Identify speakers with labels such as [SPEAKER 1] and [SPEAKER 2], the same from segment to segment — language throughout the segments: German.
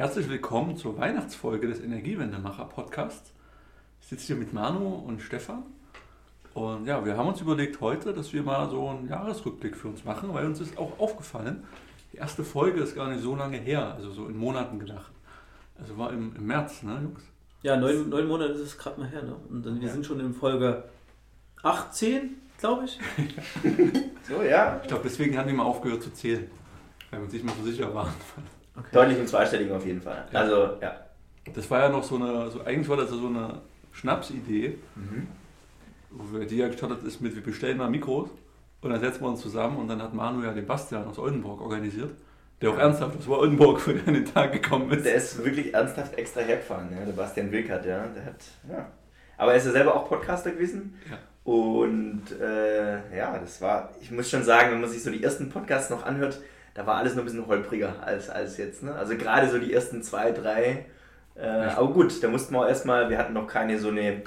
[SPEAKER 1] Herzlich willkommen zur Weihnachtsfolge des Energiewendemacher Podcasts. Ich sitze hier mit Manu und Stefan. Und ja, wir haben uns überlegt heute, dass wir mal so einen Jahresrückblick für uns machen, weil uns ist auch aufgefallen, die erste Folge ist gar nicht so lange her, also so in Monaten gedacht. Also war im, im März, ne, Jungs?
[SPEAKER 2] Ja, neun, neun Monate ist es gerade mal her, ne? Und dann, wir ja. sind schon in Folge 18, glaube ich.
[SPEAKER 1] so, ja. Ich glaube, deswegen haben wir mal aufgehört zu zählen, weil wir uns nicht mehr so sicher waren.
[SPEAKER 3] Okay. Deutlich im zweistelligen auf jeden Fall. Ja. Also, ja.
[SPEAKER 1] Das war ja noch so eine, so, eigentlich war das so eine Schnapsidee, mhm. wo wir die ja gestartet ist mit, wir bestellen mal Mikros und dann setzen wir uns zusammen und dann hat Manu ja den Bastian aus Oldenburg organisiert, der auch ernsthaft aus Oldenburg für den Tag gekommen ist.
[SPEAKER 3] Der ist wirklich ernsthaft extra hergefahren, ja, der Bastian Wilkert, ja, der hat, ja. Aber er ist ja selber auch Podcaster gewesen. Ja. Und äh, ja, das war, ich muss schon sagen, wenn man sich so die ersten Podcasts noch anhört, da war alles noch ein bisschen holpriger als, als jetzt. Ne? Also gerade so die ersten zwei, drei. Äh, aber gut, da mussten wir erstmal, wir hatten noch keine so eine, ihr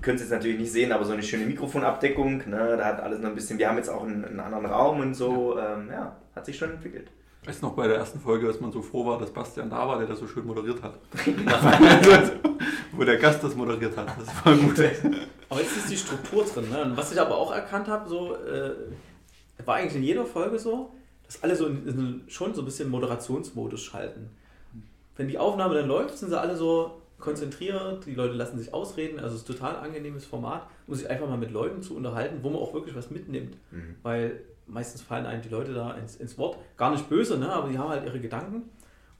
[SPEAKER 3] könnt es jetzt natürlich nicht sehen, aber so eine schöne Mikrofonabdeckung. Ne? Da hat alles noch ein bisschen, wir haben jetzt auch einen, einen anderen Raum und so. Ja. Ähm, ja, hat sich schon entwickelt.
[SPEAKER 1] Weißt du noch bei der ersten Folge, dass man so froh war, dass Bastian da war, der das so schön moderiert hat? Wo der Gast das moderiert hat. Das war gut.
[SPEAKER 2] Aber jetzt ist die Struktur drin. Ne? Und was ich aber auch erkannt habe, so, äh, war eigentlich in jeder Folge so, dass alle so in, in, schon so ein bisschen Moderationsmodus schalten. Wenn die Aufnahme dann läuft, sind sie alle so konzentriert, die Leute lassen sich ausreden, also es ist ein total angenehmes Format, um sich einfach mal mit Leuten zu unterhalten, wo man auch wirklich was mitnimmt. Mhm. Weil meistens fallen einem die Leute da ins, ins Wort. Gar nicht böse, ne? aber die haben halt ihre Gedanken.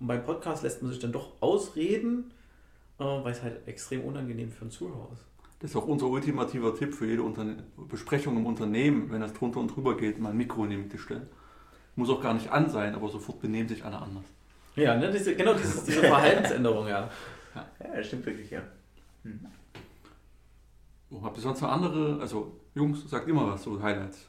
[SPEAKER 2] Und beim Podcast lässt man sich dann doch ausreden, äh, weil es halt extrem unangenehm für den Zuhörer ist.
[SPEAKER 1] Das ist auch unser ultimativer Tipp für jede Unterne Besprechung im Unternehmen, wenn es drunter und drüber geht, mal ein Mikro in die Mitte stellen. Muss auch gar nicht an sein, aber sofort benehmen sich alle anders.
[SPEAKER 2] Ja, ne, diese, genau diese, diese Verhaltensänderung, ja.
[SPEAKER 3] ja. Ja, das stimmt wirklich, ja. Hm.
[SPEAKER 1] Oh, habt ihr sonst noch andere, also Jungs, sagt immer was, so Highlights.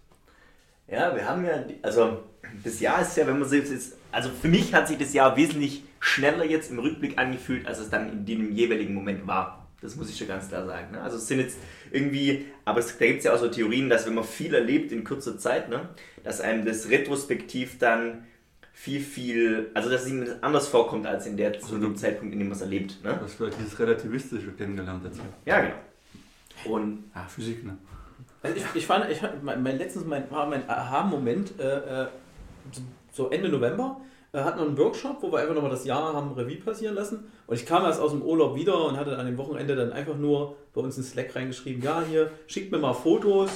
[SPEAKER 3] Ja, wir haben ja, also das Jahr ist ja, wenn man sieht, ist, also für mich hat sich das Jahr wesentlich schneller jetzt im Rückblick angefühlt, als es dann in dem jeweiligen Moment war. Das muss ich schon ganz klar sagen. Ne? Also es sind jetzt irgendwie, aber es, da gibt es ja auch so Theorien, dass wenn man viel erlebt in kurzer Zeit, ne, dass einem das retrospektiv dann viel, viel, also dass es ihm anders vorkommt als in der also dem Zeitpunkt, in dem man es erlebt. Ne?
[SPEAKER 1] Du hast vielleicht dieses Relativistische kennengelernt jetzt.
[SPEAKER 3] Ja, genau. Und
[SPEAKER 1] ah, Physik, ne?
[SPEAKER 2] Also ich, ich fand, ich, mein, mein letztens mein, war mein Aha-Moment, äh, äh so Ende November, hatten wir einen Workshop, wo wir einfach nochmal das Jahr haben Revue passieren lassen. Und ich kam erst aus dem Urlaub wieder und hatte an dem Wochenende dann einfach nur bei uns in Slack reingeschrieben, ja, hier, schickt mir mal Fotos,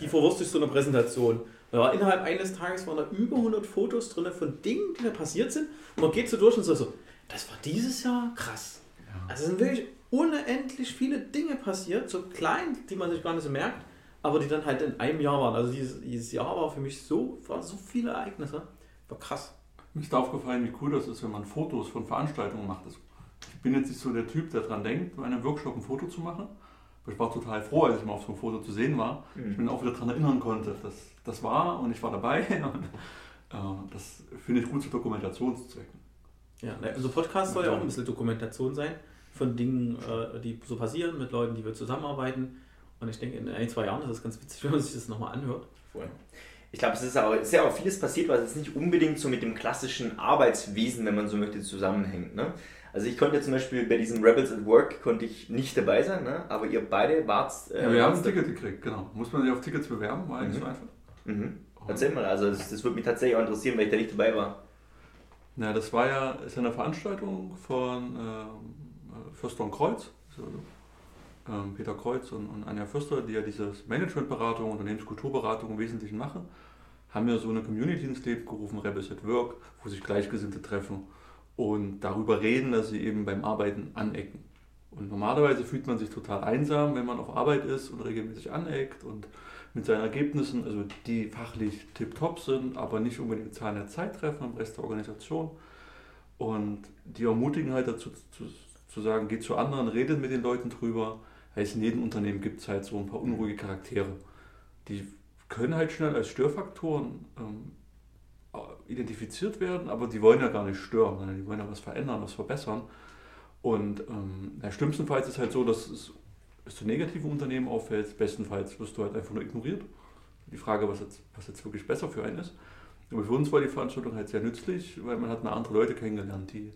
[SPEAKER 2] die verwurste ich so eine Präsentation. Da war innerhalb eines Tages waren da über 100 Fotos drin von Dingen, die mir passiert sind. Und man geht so durch und so, so das war dieses Jahr krass. Ja. Also es sind wirklich unendlich viele Dinge passiert, so klein, die man sich gar nicht so merkt aber die dann halt in einem Jahr waren. Also dieses, dieses Jahr war für mich so, war so viele Ereignisse. War krass.
[SPEAKER 1] Mir ist aufgefallen, wie cool das ist, wenn man Fotos von Veranstaltungen macht. Ich bin jetzt nicht so der Typ, der daran denkt, bei einem Workshop ein Foto zu machen. Aber ich war total froh, als ich mal auf so einem Foto zu sehen war. Mhm. Ich bin auch wieder daran erinnern konnte, dass das war und ich war dabei. Und, äh, das finde ich gut zu Dokumentationszwecken.
[SPEAKER 2] Ja, ne, also Podcast soll ja auch ein bisschen Dokumentation sein von Dingen, äh, die so passieren mit Leuten, die wir zusammenarbeiten. Und ich denke, in ein, zwei Jahren ist es ganz witzig, wenn man sich das nochmal anhört.
[SPEAKER 3] Voll. Ich glaube, es ist, auch, ist ja auch vieles passiert, was jetzt nicht unbedingt so mit dem klassischen Arbeitswesen, wenn man so möchte, zusammenhängt. Ne? Also ich konnte zum Beispiel bei diesem Rebels at Work konnte ich nicht dabei sein, ne? aber ihr beide wart...
[SPEAKER 1] Äh, ja, wir haben ein Ticket gekriegt, genau. Muss man sich auf Tickets bewerben, war eigentlich mhm. so einfach.
[SPEAKER 3] Mhm. Erzähl mal, also das, das würde mich tatsächlich auch interessieren, weil ich da nicht dabei war.
[SPEAKER 1] Na, das war ja, ist ja eine Veranstaltung von ähm, Förster und Kreuz, also ähm, Peter Kreuz und, und Anja Förster, die ja dieses Managementberatung, Unternehmenskulturberatung im Wesentlichen machen, haben ja so eine Community ins Leben gerufen, Rebels at Work, wo sich Gleichgesinnte treffen und darüber reden, dass sie eben beim Arbeiten anecken. Und normalerweise fühlt man sich total einsam, wenn man auf Arbeit ist und regelmäßig aneckt und mit seinen Ergebnissen, also die fachlich tipptopp sind, aber nicht unbedingt Zahlen der Zeit treffen im Rest der Organisation. Und die ermutigen halt dazu zu, zu sagen, geht zu anderen, redet mit den Leuten drüber, heißt, in jedem Unternehmen gibt es halt so ein paar unruhige Charaktere. Die können halt schnell als Störfaktoren ähm, identifiziert werden, aber die wollen ja gar nicht stören, sondern die wollen ja was verändern, was verbessern. Und ähm, ja, schlimmstenfalls ist halt so, dass es, es zu negativen Unternehmen auffällt, bestenfalls wirst du halt einfach nur ignoriert. Die Frage, was jetzt, was jetzt wirklich besser für einen ist. Aber für uns war die Veranstaltung halt sehr nützlich, weil man hat eine andere Leute kennengelernt, die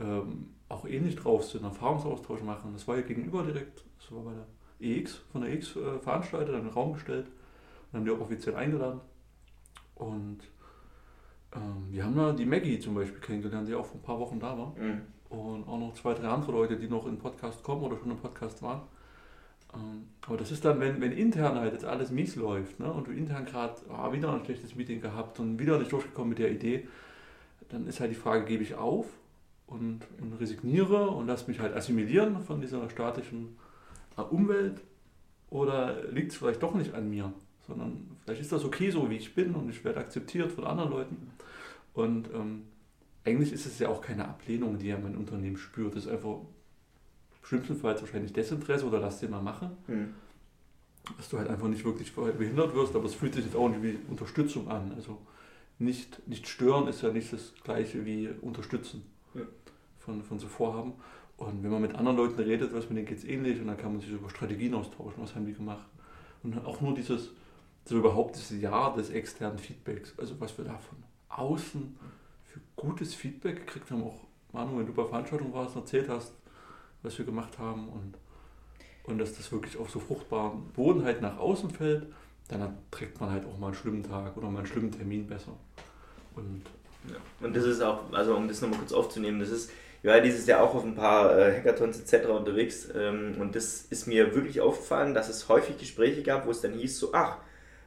[SPEAKER 1] ähm, auch ähnlich drauf sind, Erfahrungsaustausch machen. Das war ja gegenüber direkt, das war bei der EX, von der EX äh, veranstaltet, einen Raum gestellt und haben die auch offiziell eingeladen. Und ähm, wir haben da die Maggie zum Beispiel kennengelernt, die auch vor ein paar Wochen da war. Mhm. Und auch noch zwei, drei andere Leute, die noch in Podcast kommen oder schon im Podcast waren. Ähm, aber das ist dann, wenn, wenn intern halt jetzt alles mies läuft ne, und du intern gerade ah, wieder ein schlechtes Meeting gehabt und wieder nicht durchgekommen mit der Idee, dann ist halt die Frage, gebe ich auf und, und resigniere und lasse mich halt assimilieren von dieser statischen äh, Umwelt oder liegt es vielleicht doch nicht an mir, sondern vielleicht ist das okay so, wie ich bin und ich werde akzeptiert von anderen Leuten. Und ähm, eigentlich ist es ja auch keine Ablehnung, die ja mein Unternehmen spürt. Es ist einfach schlimmstenfalls wahrscheinlich Desinteresse oder lass den mal machen. Mhm. Dass du halt einfach nicht wirklich behindert wirst, aber es fühlt sich jetzt auch nicht wie Unterstützung an. Also nicht, nicht stören ist ja nicht das gleiche wie unterstützen. Von, von so Vorhaben. Und wenn man mit anderen Leuten redet, was mit denen geht es ähnlich und dann kann man sich über Strategien austauschen, was haben die gemacht. Und auch nur dieses, so überhaupt das Jahr des externen Feedbacks, also was wir da von außen für gutes Feedback gekriegt haben, auch Manu, wenn du bei Veranstaltungen warst und erzählt hast, was wir gemacht haben und, und dass das wirklich auf so fruchtbaren Boden halt nach außen fällt, dann trägt man halt auch mal einen schlimmen Tag oder mal einen schlimmen Termin besser.
[SPEAKER 3] Und, ja. und das ist auch, also um das nochmal kurz aufzunehmen, das ist, ich war dieses Jahr auch auf ein paar äh, Hackathons etc. unterwegs ähm, und das ist mir wirklich aufgefallen, dass es häufig Gespräche gab, wo es dann hieß so, ach,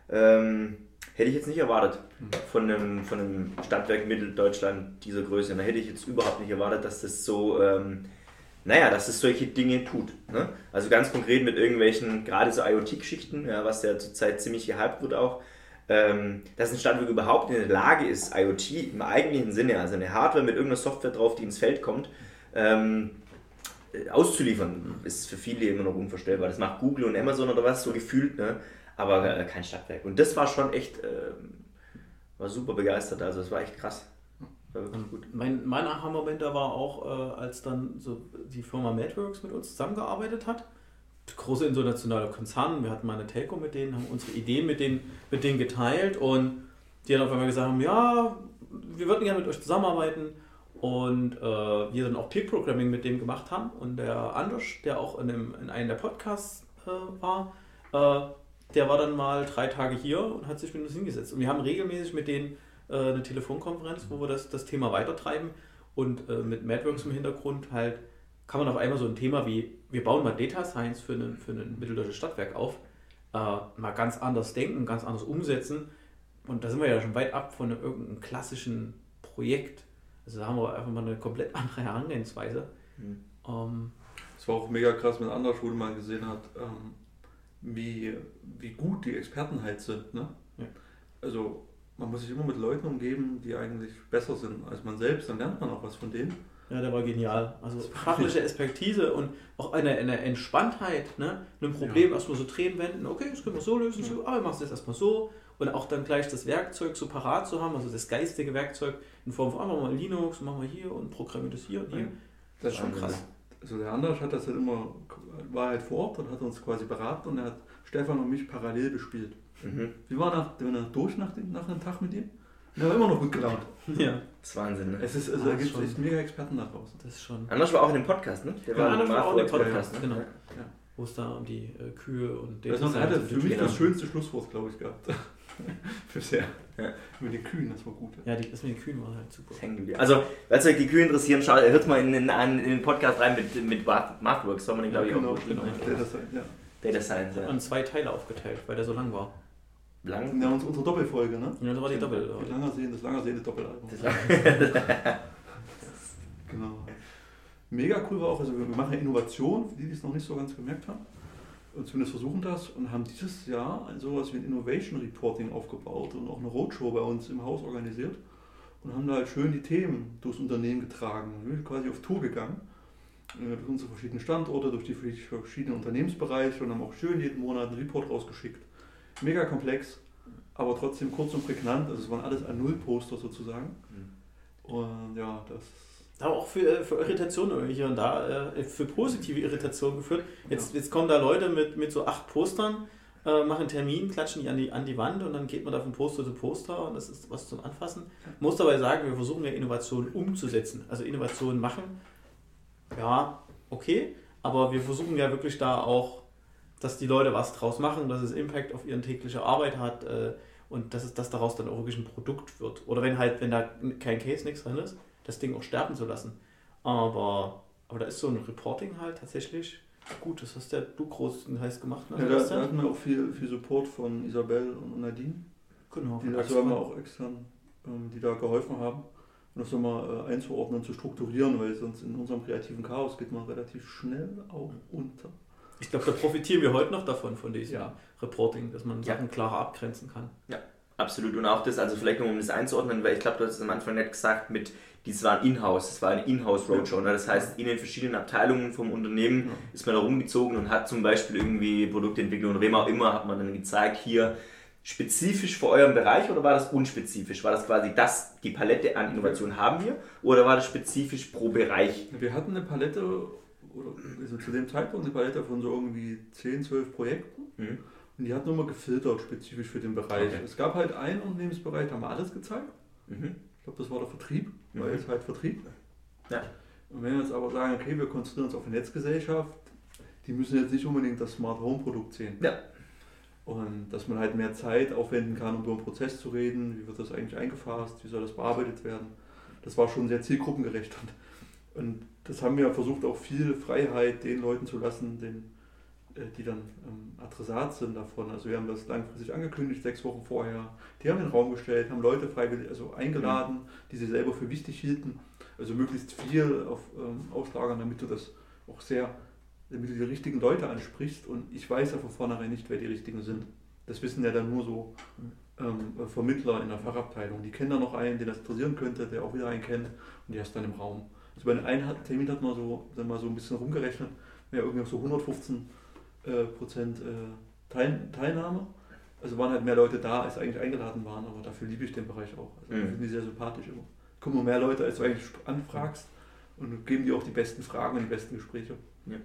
[SPEAKER 3] ähm, hätte ich jetzt nicht erwartet mhm. von einem, von einem Stadtwerk Mitteldeutschland dieser Größe. Da hätte ich jetzt überhaupt nicht erwartet, dass das so ähm, naja, dass es solche Dinge tut. Ne? Also ganz konkret mit irgendwelchen, gerade so IoT-Geschichten, ja, was ja zurzeit ziemlich gehypt wird auch, dass ein Stadtwerk überhaupt in der Lage ist, IoT im eigentlichen Sinne, also eine Hardware mit irgendeiner Software drauf, die ins Feld kommt, ähm, auszuliefern, ist für viele immer noch unvorstellbar. Das macht Google und Amazon oder was, so gefühlt, ne? aber äh, kein Stadtwerk. Und das war schon echt, äh, war super begeistert, also es war echt krass.
[SPEAKER 2] Mein, mein Aha-Moment da war auch, äh, als dann so die Firma Madworks mit uns zusammengearbeitet hat. Große internationale Konzerne, wir hatten mal eine Telco mit denen, haben unsere Ideen mit denen, mit denen geteilt und die dann auf einmal gesagt haben, ja, wir würden gerne mit euch zusammenarbeiten. Und äh, wir dann auch Peer Programming mit dem gemacht haben. Und der Anders, der auch in, dem, in einem der Podcasts äh, war, äh, der war dann mal drei Tage hier und hat sich mit uns hingesetzt. Und wir haben regelmäßig mit denen äh, eine Telefonkonferenz, wo wir das, das Thema weitertreiben. Und äh, mit Madworks im Hintergrund halt kann man auf einmal so ein Thema wie, wir bauen mal Data Science für ein, für ein mitteldeutsches Stadtwerk auf, äh, mal ganz anders denken, ganz anders umsetzen. Und da sind wir ja schon weit ab von einem, irgendeinem klassischen Projekt. Also da haben wir einfach mal eine komplett andere Herangehensweise. Mhm.
[SPEAKER 1] Ähm, es war auch mega krass, wenn andere Schule mal gesehen hat, ähm, wie, wie gut die Experten halt sind. Ne? Ja. Also man muss sich immer mit Leuten umgeben, die eigentlich besser sind als man selbst, dann lernt man auch was von denen.
[SPEAKER 2] Ja, der war genial. Also fachliche Expertise und auch eine, eine Entspanntheit, ne? einem Problem ja. erstmal so drehen, wenden, okay, das können wir so lösen, so, aber wir machen es jetzt erstmal so. Und auch dann gleich das Werkzeug so parat zu haben, also das geistige Werkzeug in Form von, einfach mal Linux, machen wir hier und programmieren das hier und hier. Das ist schon krass.
[SPEAKER 1] Also der Anders hat das halt immer, war halt vor Ort und hat uns quasi beraten und er hat Stefan und mich parallel bespielt. Mhm. Wie war nach, wenn er durch nach, dem, nach einem Tag mit ihm? Er war immer noch gut gelaunt.
[SPEAKER 3] Ja. Das ist Wahnsinn, ne?
[SPEAKER 1] Es ist, also, da gibt es mega Experten da draußen.
[SPEAKER 2] Das ist schon.
[SPEAKER 3] Anders war auch in dem Podcast, ne?
[SPEAKER 2] Der ja, war, Anders war auch in dem Podcast, ne? genau. Ja. Wo es da um die äh, Kühe und
[SPEAKER 1] den. Also, hatte für mich das schönste Schlusswort, glaube ich, gehabt. Bisher. Ja. Mit den Kühen, das war gut.
[SPEAKER 2] Ja, die, das mit den Kühen war halt super.
[SPEAKER 3] Also, falls euch die Kühe interessieren, schaut, hört mal in den, in den Podcast rein mit, mit Mathworks, soll man den, glaube ich, genau, auch gut genau. Data Science, ja. Data Science,
[SPEAKER 2] ja. Und zwei Teile aufgeteilt, weil der so lang war.
[SPEAKER 1] Lang? Ja, unsere Doppelfolge, ne?
[SPEAKER 2] Ja, das war die Doppel.
[SPEAKER 1] Das Langersehen, das Langersehen ist Doppelalbum. genau. Mega cool war auch, also wir machen Innovation, für die, die es noch nicht so ganz gemerkt haben. Und zumindest versuchen das und haben dieses Jahr sowas wie ein Innovation Reporting aufgebaut und auch eine Roadshow bei uns im Haus organisiert und haben da halt schön die Themen durchs Unternehmen getragen. Wir sind quasi auf Tour gegangen, äh, durch unsere verschiedenen Standorte, durch die verschiedenen Unternehmensbereiche und haben auch schön jeden Monat einen Report rausgeschickt mega komplex, aber trotzdem kurz und prägnant. Also es waren alles A0-Poster sozusagen. Mhm. Und ja, das.
[SPEAKER 2] Aber auch für, äh, für Irritationen hier und da, äh, für positive Irritationen geführt. Jetzt, ja. jetzt kommen da Leute mit, mit so acht Postern äh, machen einen Termin, klatschen die an, die an die Wand und dann geht man da von Poster zu Poster und das ist was zum Anfassen. Ich muss dabei sagen, wir versuchen ja Innovationen umzusetzen. Also Innovationen machen, ja, okay, aber wir versuchen ja wirklich da auch, dass die Leute was draus machen, dass es Impact auf ihre tägliche Arbeit hat äh, und dass, es, dass daraus dann auch wirklich ein Produkt wird. Oder wenn halt, wenn da kein Case, nichts drin ist, das Ding auch sterben zu lassen. Aber, aber da ist so ein Reporting halt tatsächlich gut. Das hast ja du groß heiß gemacht.
[SPEAKER 1] Ne? Ja, da, da hatten wir auch viel, viel Support von Isabel und Nadine. Genau. Die haben wir auch extern, ähm, die da geholfen haben. Und das nochmal äh, einzuordnen, zu strukturieren, weil sonst in unserem kreativen Chaos geht man relativ schnell auch unter.
[SPEAKER 2] Ich glaube, da profitieren wir heute noch davon, von diesem ja. Reporting, dass man Sachen klarer abgrenzen kann.
[SPEAKER 3] Ja, absolut. Und auch das, also vielleicht nur um das einzuordnen, weil ich glaube, du hast es am Anfang nicht gesagt, mit dies war ein Inhouse, es war eine Inhouse-Roadshow. Ne? Das heißt, in den verschiedenen Abteilungen vom Unternehmen ist man da rumgezogen und hat zum Beispiel irgendwie Produktentwicklung und wem auch immer hat man dann gezeigt, hier spezifisch für euren Bereich oder war das unspezifisch? War das quasi das, die Palette an Innovationen haben wir oder war das spezifisch pro Bereich?
[SPEAKER 1] Wir hatten eine Palette, oder also zu dem Zeitpunkt eine Palette von so irgendwie 10, 12 Projekten. Mhm. Und die hatten immer gefiltert, spezifisch für den Bereich. Okay. Es gab halt einen Unternehmensbereich, da haben wir alles gezeigt. Mhm. Ich glaube, das war der Vertrieb, mhm. weil es halt Vertrieb. Ja. Und wenn wir jetzt aber sagen, okay, wir konzentrieren uns auf eine Netzgesellschaft, die müssen jetzt nicht unbedingt das Smart Home Produkt sehen. Ja. Und dass man halt mehr Zeit aufwenden kann, um über den Prozess zu reden, wie wird das eigentlich eingefasst, wie soll das bearbeitet werden. Das war schon sehr zielgruppengerecht. Und, und das haben wir versucht, auch viel Freiheit den Leuten zu lassen, den, äh, die dann ähm, Adressat sind davon. Also wir haben das langfristig angekündigt, sechs Wochen vorher. Die haben den Raum gestellt, haben Leute freiwillig also eingeladen, die sie selber für wichtig hielten. Also möglichst viel auf ähm, auslagern, damit du das auch sehr damit du die richtigen Leute ansprichst und ich weiß ja von vornherein nicht, wer die richtigen sind. Das wissen ja dann nur so ähm, Vermittler in der Fachabteilung. Die kennen da noch einen, den das interessieren könnte, der auch wieder einen kennt und die hast dann im Raum. Also bei einem einen Termin hat man so, dann mal so ein bisschen rumgerechnet, ja irgendwie so 115 äh, Prozent äh, Teil, Teilnahme. Also waren halt mehr Leute da, als eigentlich eingeladen waren, aber dafür liebe ich den Bereich auch. Also mhm. finde ich sehr sympathisch immer. Kommen mehr Leute, als du eigentlich anfragst und geben dir auch die besten Fragen und die besten Gespräche. Ja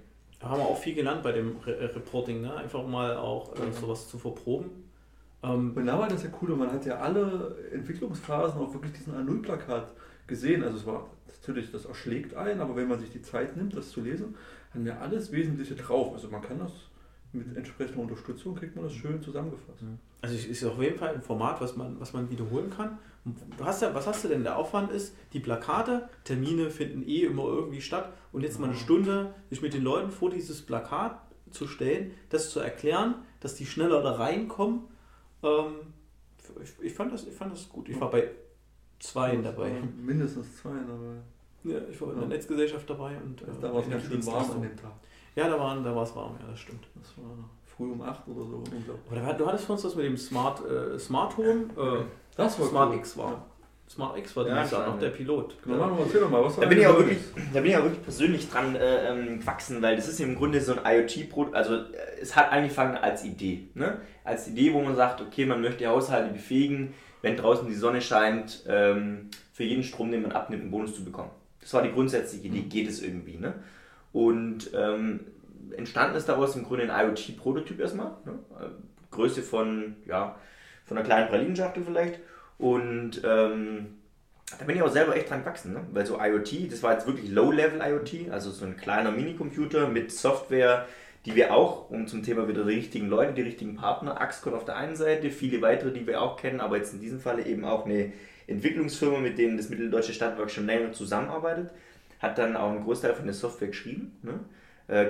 [SPEAKER 2] haben wir auch viel gelernt bei dem Re äh, Reporting, ne? einfach mal auch äh, sowas zu verproben.
[SPEAKER 1] Ähm, und da war das ja cool und man hat ja alle Entwicklungsphasen auf wirklich diesen A0-Plakat gesehen. Also es war natürlich, das erschlägt ein, aber wenn man sich die Zeit nimmt, das zu lesen, haben wir alles Wesentliche drauf. Also man kann das mit entsprechender Unterstützung kriegt man das schön zusammengefasst.
[SPEAKER 2] Also es ist auf jeden Fall ein Format, was man, was man wiederholen kann. Du hast ja, was hast du denn? Der Aufwand ist, die Plakate, Termine finden eh immer irgendwie statt und jetzt mal eine Stunde sich mit den Leuten vor dieses Plakat zu stellen, das zu erklären, dass die schneller da reinkommen. Ähm, ich, ich, fand das, ich fand das gut. Ich war bei zwei dabei.
[SPEAKER 1] Mindestens zwei dabei.
[SPEAKER 2] Ja, ich war in der Netzgesellschaft dabei und.
[SPEAKER 1] Äh, da war es ganz schön warm an dem Tag.
[SPEAKER 2] Ja, da, waren, da war es warm, ja, das stimmt.
[SPEAKER 1] Das war früh um 8 oder so.
[SPEAKER 2] Aber du hattest von uns das mit dem Smart, äh, Smart Home. Äh, das war Smart cool. X war. Ja. Smart X war ja, Jahr noch der Pilot.
[SPEAKER 3] Genau, ja. erzähl doch mal, was da bin ich auch wirklich, Da bin ich auch wirklich persönlich dran äh, ähm, gewachsen, weil das ist im Grunde so ein IoT-Produkt, also äh, es hat angefangen als Idee. Ne? Als Idee, wo man sagt, okay, man möchte Haushalte befähigen, wenn draußen die Sonne scheint, ähm, für jeden Strom, den man abnimmt, einen Bonus zu bekommen. Das war die grundsätzliche Idee, mhm. geht es irgendwie. Ne? Und ähm, entstanden ist daraus im Grunde ein IoT-Prototyp erstmal. Ne? Größe von, ja, von einer kleinen Pralinenschachtel vielleicht. Und ähm, da bin ich auch selber echt dran gewachsen, ne? weil so IoT, das war jetzt wirklich Low-Level IoT, also so ein kleiner Minicomputer mit Software, die wir auch, um zum Thema wieder die richtigen Leute, die richtigen Partner, Axcon auf der einen Seite, viele weitere, die wir auch kennen, aber jetzt in diesem Falle eben auch eine Entwicklungsfirma, mit denen das Mitteldeutsche Stadtwerk schon länger zusammenarbeitet, hat dann auch einen Großteil von der Software geschrieben. Ne? Äh,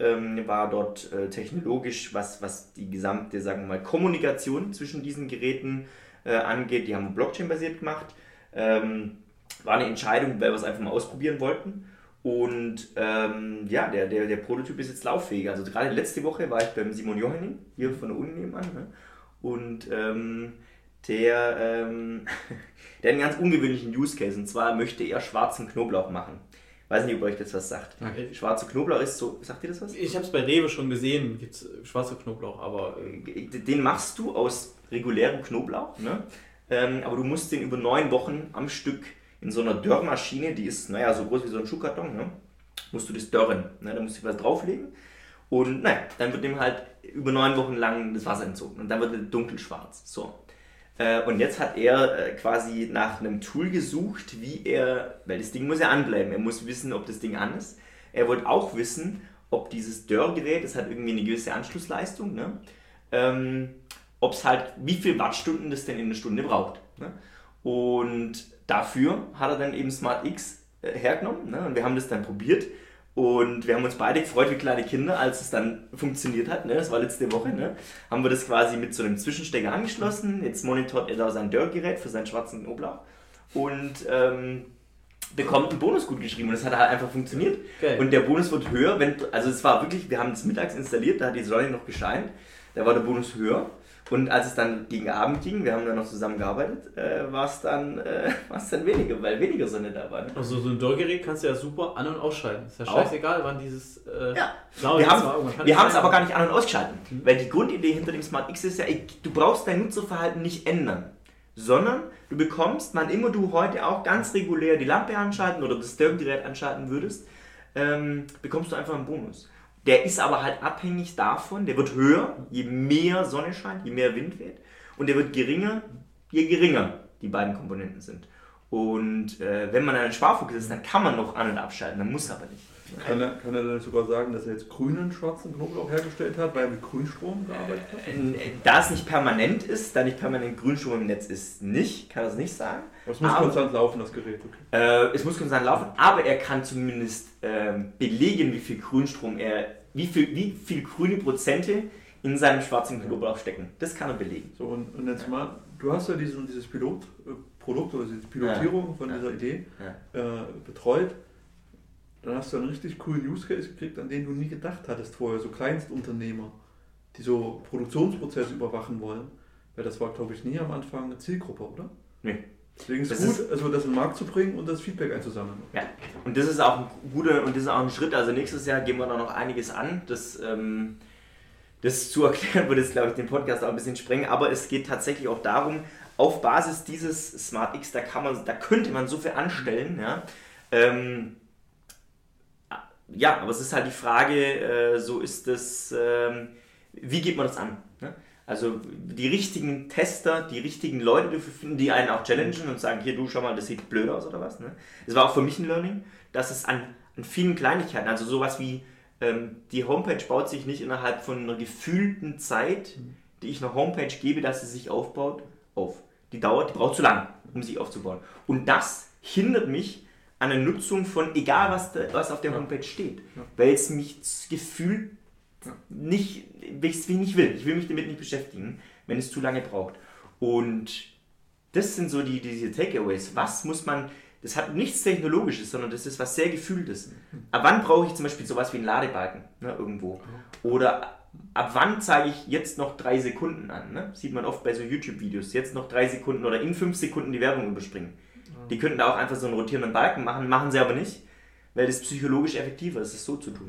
[SPEAKER 3] ähm, war dort äh, technologisch, was, was die gesamte, sagen wir mal, Kommunikation zwischen diesen Geräten äh, angeht. Die haben Blockchain-basiert gemacht. Ähm, war eine Entscheidung, weil wir es einfach mal ausprobieren wollten. Und ähm, ja, der, der, der Prototyp ist jetzt lauffähig. Also gerade letzte Woche war ich beim Simon Johanning, hier von der Uni nebenan. Ne? Und ähm, der, ähm, der hat einen ganz ungewöhnlichen Use Case. Und zwar möchte er schwarzen Knoblauch machen. Weiß nicht, ob euch das was sagt. Okay. Schwarzer Knoblauch ist so. Sagt ihr das was?
[SPEAKER 2] Ich habe es bei Rewe schon gesehen, gibt es schwarzer Knoblauch, aber.
[SPEAKER 3] Äh, den machst du aus regulärem Knoblauch, ne? Ähm, aber du musst den über neun Wochen am Stück in so einer Dörrmaschine, die ist, naja, so groß wie so ein Schuhkarton, ne? musst du das dörren. Ne? Da musst du was drauflegen Und naja, dann wird ihm halt über neun Wochen lang das Wasser entzogen und dann wird er dunkelschwarz. So. Äh, und jetzt hat er äh, quasi nach einem Tool gesucht, wie er, weil das Ding muss ja anbleiben, er muss wissen, ob das Ding an ist. Er wollte auch wissen, ob dieses Dörrgerät, das hat irgendwie eine gewisse Anschlussleistung, ne? ähm, ob es halt, wie viele Wattstunden das denn in einer Stunde braucht. Ne? Und dafür hat er dann eben Smart X äh, hergenommen ne? und wir haben das dann probiert und wir haben uns beide gefreut wie kleine Kinder, als es dann funktioniert hat. Ne? Das war letzte Woche. Ne? Haben wir das quasi mit so einem Zwischenstecker angeschlossen. Jetzt monitort er da sein Dörrgerät für seinen schwarzen Knoblauch und ähm, bekommt einen Bonus gut geschrieben. Und das hat halt einfach funktioniert. Okay. Und der Bonus wird höher, wenn, also es war wirklich, wir haben das mittags installiert, da hat die Sonne noch gescheint. Da war der Bonus höher. Und als es dann gegen Abend ging, wir haben dann noch zusammen gearbeitet, äh, war es dann, äh, dann weniger, weil weniger Sonne da war.
[SPEAKER 2] Also so ein Dörrgerät kannst du ja super an- und ausschalten. Ist ja scheißegal, wann dieses...
[SPEAKER 3] Äh, ja, glaube, wir haben es aber gar nicht an- und ausgeschalten. Mhm. Weil die Grundidee hinter dem Smart X ist ja, du brauchst dein Nutzerverhalten nicht ändern. Sondern du bekommst, wann immer du heute auch ganz regulär die Lampe anschalten oder das Dörrgerät anschalten würdest, ähm, bekommst du einfach einen Bonus. Der ist aber halt abhängig davon, der wird höher, je mehr Sonne scheint, je mehr Wind weht. Und der wird geringer, je geringer die beiden Komponenten sind. Und äh, wenn man ein Sparfuchs ist, dann kann man noch an- und abschalten, dann muss aber nicht.
[SPEAKER 1] Kann er, kann er dann sogar sagen, dass er jetzt grünen schwarzen Knoblauch hergestellt hat, weil er mit Grünstrom gearbeitet hat?
[SPEAKER 3] Äh, da es nicht permanent ist, da nicht permanent Grünstrom im Netz ist, nicht, kann er es nicht sagen.
[SPEAKER 1] Es muss aber, konstant laufen, das Gerät.
[SPEAKER 3] Okay. Äh, es muss konstant laufen, aber er kann zumindest äh, belegen, wie viel Grünstrom er, wie viel, wie viel grüne Prozente in seinem schwarzen Knoblauch stecken. Das kann er belegen.
[SPEAKER 1] So, und, und jetzt mal, du hast ja diesen, dieses Pilotprodukt oder diese Pilotierung ja. von ja. dieser Idee ja. äh, betreut dann hast du einen richtig coolen Use Case gekriegt, an den du nie gedacht hattest vorher, so Kleinstunternehmer, die so Produktionsprozesse überwachen wollen. Weil das war, glaube ich, nie am Anfang eine Zielgruppe, oder?
[SPEAKER 3] Nee.
[SPEAKER 1] Deswegen ist es gut, ist, also das in den Markt zu bringen und das Feedback einzusammeln.
[SPEAKER 3] Ja, und das ist auch ein guter und das ist auch ein Schritt. Also nächstes Jahr gehen wir da noch einiges an. Das, ähm, das zu erklären würde jetzt, glaube ich, den Podcast auch ein bisschen sprengen, aber es geht tatsächlich auch darum, auf Basis dieses Smart X, da kann man, da könnte man so viel anstellen, ja. Ähm, ja, aber es ist halt die Frage, äh, so ist das, äh, wie geht man das an? Ne? Also die richtigen Tester, die richtigen Leute dafür finden, die einen auch challengen und sagen, hier du schau mal, das sieht blöd aus oder was. Ne? Das war auch für mich ein Learning, dass es an, an vielen Kleinigkeiten, also sowas wie ähm, die Homepage baut sich nicht innerhalb von einer gefühlten Zeit, die ich einer Homepage gebe, dass sie sich aufbaut, auf. Die dauert, die braucht zu lang, um sich aufzubauen. Und das hindert mich an der Nutzung von egal was, was auf der ja. Homepage steht. Ja. Weil es mich gefühlt ja. nicht, wie ich es nicht will. Ich will mich damit nicht beschäftigen, wenn es zu lange braucht. Und das sind so die, diese Takeaways. Was muss man, das hat nichts Technologisches, sondern das ist was sehr Gefühltes. Ab wann brauche ich zum Beispiel sowas wie einen Ladebalken ne, irgendwo? Oder ab wann zeige ich jetzt noch drei Sekunden an? Ne? Sieht man oft bei so YouTube-Videos. Jetzt noch drei Sekunden oder in fünf Sekunden die Werbung überspringen. Die könnten da auch einfach so einen rotierenden Balken machen, machen sie aber nicht, weil das psychologisch effektiver ist, es so zu tun.